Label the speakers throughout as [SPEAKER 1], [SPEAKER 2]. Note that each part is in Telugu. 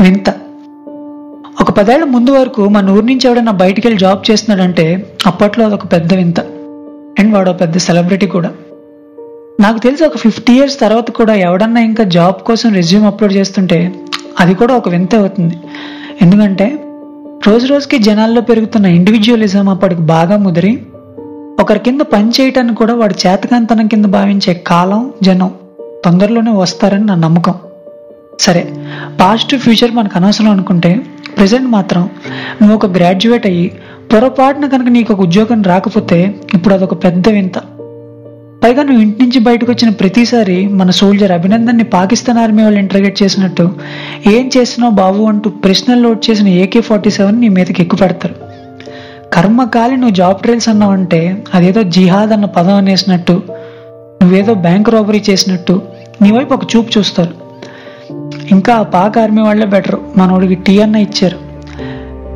[SPEAKER 1] వింత. ఒక పదేళ్ళ ముందు వరకు మన ఊరి నుంచి ఎవడైనా బయటికి వెళ్ళి జాబ్ చేస్తున్నాడంటే అప్పట్లో అదొక పెద్ద వింత. అండ్ వాడు ఒక పెద్ద సెలబ్రిటీ కూడా. నాకు తెలిసి ఒక ఫిఫ్టీ ఇయర్స్ తర్వాత కూడా ఎవడన్నా ఇంకా జాబ్ కోసం రెజ్యూమ్ అప్లోడ్ చేస్తుంటే అది కూడా ఒక వింత అవుతుంది. ఎందుకంటే రోజు రోజుకి జనాల్లో పెరుగుతున్న ఇండివిజువలిజం అప్పటికి బాగా ముదిరి ఒకరి కింద పని చేయటాన్ని కూడా వాడు చేతకాంతనం కింద భావించే కాలం జనం తొందరలోనే వస్తారని నా నమ్మకం. సరే పాస్ట్ ఫ్యూచర్ మనకు అనవసరం అనుకుంటే ప్రజెంట్ మాత్రం నువ్వు ఒక గ్రాడ్యుయేట్ అయ్యి పొరపాటున కనుక నీకు ఒక ఉద్యోగం రాకపోతే ఇప్పుడు అదొక పెద్ద వింత. పైగా నువ్వు ఇంటి నుంచి బయటకు వచ్చిన ప్రతిసారి మన సోల్జర్ అభినందన్ని పాకిస్తాన్ ఆర్మీ వాళ్ళు ఇంటర్గేట్ చేసినట్టు ఏం చేసినావు బాబు? అంటూ ప్రశ్నలు లోడ్ చేసిన ఏకే ఫార్టీ సెవెన్ నీ మీదకి ఎక్కువ పెడతారు. కర్మకాలి నువ్వు జాబ్ ట్రైల్స్ అన్నావంటే అదేదో జిహాద్ అన్న పదం అనేసినట్టు నువ్వేదో బ్యాంక్ రాబరీ చేసినట్టు నీ వైపు ఒక చూపు చూస్తారు. ఇంకా ఆ పాక్ ఆర్మీ వాళ్ళే బెటర్ మనోడికి టీ అన్న ఇచ్చారు.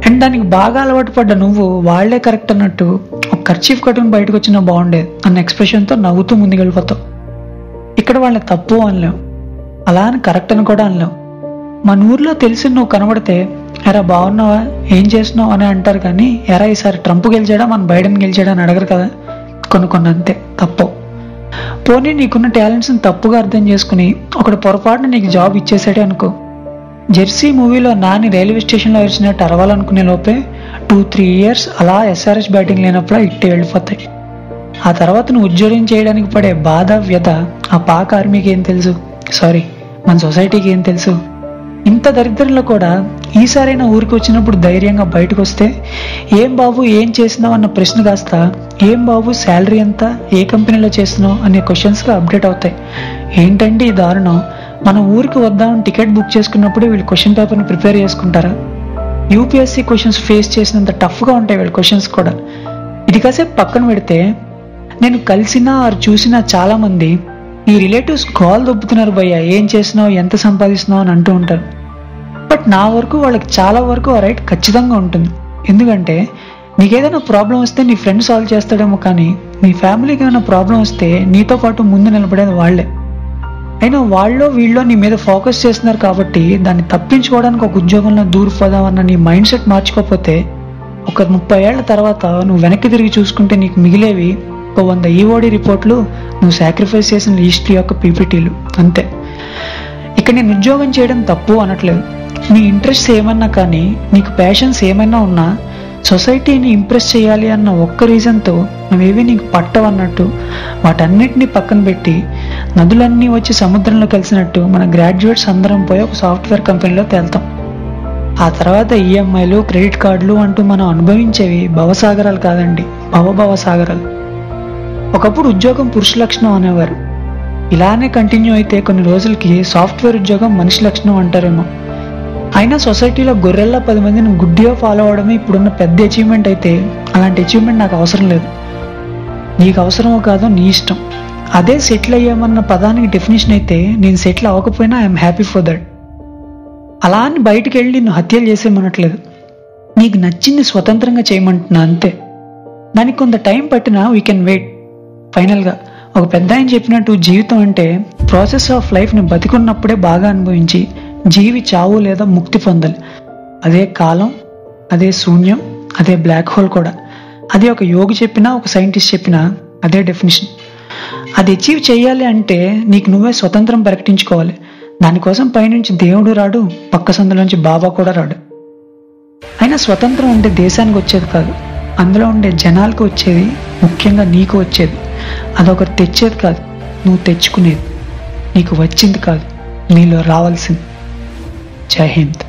[SPEAKER 1] అండ్ దానికి బాగా అలవాటు పడ్డ నువ్వు వాళ్ళే కరెక్ట్ అన్నట్టు ఒక ఖర్చీఫ్ కట్టుకుని బయటకు వచ్చినా బాగుండేది అన్న ఎక్స్ప్రెషన్తో నవ్వుతూ ముందుకెళ్ళిపోతావు ఇక్కడ వాళ్ళని తప్పు అనలేం. అలా అని కరెక్ట్ అని కూడా అనలేం. మన ఊర్లో తెలిసి నువ్వు కనబడితే ఎరా బాగున్నావా? ఏం చేస్తున్నావు? అని అంటారు కానీ ఎరా ఈసారి ట్రంప్ గెలిచాడా? మన బైడెన్ గెలిచాడా? అని అడగరు కదా. కొన్ని కొన్ని అంతే తప్పవు. పోనీ నీకున్న టాలెంట్స్ని తప్పుగా అర్థం చేసుకుని ఒకటి పొరపాటున నీకు జాబ్ ఇచ్చేసాడే అనుకో. జెర్సీ మూవీలో నాని రైల్వే స్టేషన్లో వచ్చినట్టు అరవాలనుకునే లోపే టూ త్రీ ఇయర్స్ అలా ఎస్ఆర్ఎస్ బ్యాటింగ్ లేనప్పుడు ఇట్టే వెళ్ళిపోతాయి. ఆ తర్వాత నువ్వు ఉద్యోగం చేయడానికి పడే బాధ వ్యత ఆ పాక ఆర్మీకి ఏం తెలుసు? సారీ మన సొసైటీకి ఏం తెలుసు? ఇంత దరిద్రంలో కూడా ఈసారైనా ఊరికి వచ్చినప్పుడు ధైర్యంగా బయటకు వస్తే ఏం బాబు ఏం చేసినావు అన్న ప్రశ్న కాస్త ఏం బాబు శాలరీ ఎంత? ఏ కంపెనీలో చేస్తున్నావు? అనే క్వశ్చన్స్గా అప్డేట్ అవుతాయి. ఏంటంటే ఈ దారుణం? మన ఊరికి వద్దామని టికెట్ బుక్ చేసుకున్నప్పుడు వీళ్ళు క్వశ్చన్ పేపర్ని ప్రిపేర్ చేసుకుంటారా? యూపీఎస్సీ క్వశ్చన్స్ ఫేస్ చేసినంత టఫ్గా ఉంటాయి వీళ్ళ క్వశ్చన్స్ కూడా. ఇది కాసేపు పక్కన పెడితే నేను కలిసిన ఆరు చూసిన చాలామంది ఈ రిలేటివ్స్ కాల్ దొబ్బుతున్నారు భయ్య ఏం చేసినావు ఎంత సంపాదిస్తున్నావు? అని అంటూ ఉంటారు. బట్ నా వరకు వాళ్ళకి చాలా వరకు ఆ రైట్ ఖచ్చితంగా ఉంటుంది. ఎందుకంటే నీకు ఏదైనా ప్రాబ్లం వస్తే నీ ఫ్రెండ్ సాల్వ్ చేస్తాడేమో కానీ నీ ఫ్యామిలీకి ఏమైనా ప్రాబ్లం వస్తే నీతో పాటు ముందు నిలబడేది వాళ్ళే. అయినా వాళ్ళు వీళ్ళు నీ మీద ఫోకస్ చేస్తున్నారు కాబట్టి దాన్ని తప్పించుకోవడానికి ఒక ఉద్యోగంలో దూరిపోదామన్న నీ మైండ్ సెట్ మార్చుకోకపోతే ఒక ముప్పై ఏళ్ళ తర్వాత నువ్వు వెనక్కి తిరిగి చూసుకుంటే నీకు మిగిలేవి ఒక వంద ఈఓడి రిపోర్ట్లు నువ్వు సాక్రిఫైస్ చేసిన హిస్టరీ యొక్క పీపీటీలు. అంతే. ఇక్కడ నేను ఉద్యోగం చేయడం తప్పు అనట్లేదు. నీ ఇంట్రెస్ట్ ఏమన్నా కానీ నీకు ప్యాషన్స్ ఏమైనా ఉన్నా సొసైటీని ఇంప్రెస్ చేయాలి అన్న ఒక్క రీజన్తో నువ్వేవి నీకు పట్టవన్నట్టు వాటన్నిటిని పక్కన పెట్టి నదులన్నీ వచ్చి సముద్రంలో కలిసినట్టు మన గ్రాడ్యుయేట్స్ అందరం పోయి ఒక సాఫ్ట్వేర్ కంపెనీలో తేల్తాం. ఆ తర్వాత ఈఎంఐలు క్రెడిట్ కార్డులు అంటూ మనం అనుభవించేవి భవసాగరాలు కాదండి భవభవ సాగరాలు. ఒకప్పుడు ఉద్యోగం పురుష లక్షణం అనేవారు. ఇలానే కంటిన్యూ అయితే కొన్ని రోజులకి సాఫ్ట్వేర్ ఉద్యోగం మనిషి లక్షణం అంటారేమో. అయినా సొసైటీలో గొర్రెల్లో పది మందిని గుడ్డిగా ఫాలో అవడమే ఇప్పుడున్న పెద్ద అచీవ్మెంట్ అయితే అలాంటి అచీవ్మెంట్ నాకు అవసరం లేదు. నీకు అవసరమో కాదో నీ ఇష్టం. అదే సెటిల్ అయ్యామన్న పదానికి డెఫినేషన్ అయితే నేను సెటిల్ అవ్వకపోయినా ఐఎమ్ హ్యాపీ ఫర్ దట్ అలా అని బయటికి వెళ్ళి నిన్ను హత్యలు చేసేమనట్లేదు. నీకు నచ్చింది స్వతంత్రంగా చేయమంటున్నా అంతే. దానికి కొంత టైం పట్టినా వీ కెన్ వెయిట్ ఫైనల్గా ఒక పెద్ద ఆయన చెప్పినట్టు జీవితం అంటే ప్రాసెస్ ఆఫ్ లైఫ్ని బతికున్నప్పుడే బాగా అనుభవించి జీవి చావు లేదా ముక్తి పొందాలి. అదే కాలం అదే శూన్యం అదే బ్లాక్ హోల్ కూడా. అదే ఒక యోగి చెప్పినా ఒక సైంటిస్ట్ చెప్పినా అదే డెఫినేషన్ అది అచీవ్ చేయాలి అంటే నీకు నువ్వే స్వతంత్రం ప్రకటించుకోవాలి. దానికోసం పైనుంచి దేవుడు రాడు పక్క సందులోంచి బాబా కూడా రాడు. అయినా స్వతంత్రం అంటే దేశానికి వచ్చేది కాదు. అందులో ఉండే జనాలకు వచ్చేది ముఖ్యంగా నీకు వచ్చేది. అదొకరు తెచ్చేది కాదు. నువ్వు తెచ్చుకునేది. నీకు వచ్చింది కాదు. నీలో రావాల్సింది. जय हिंद।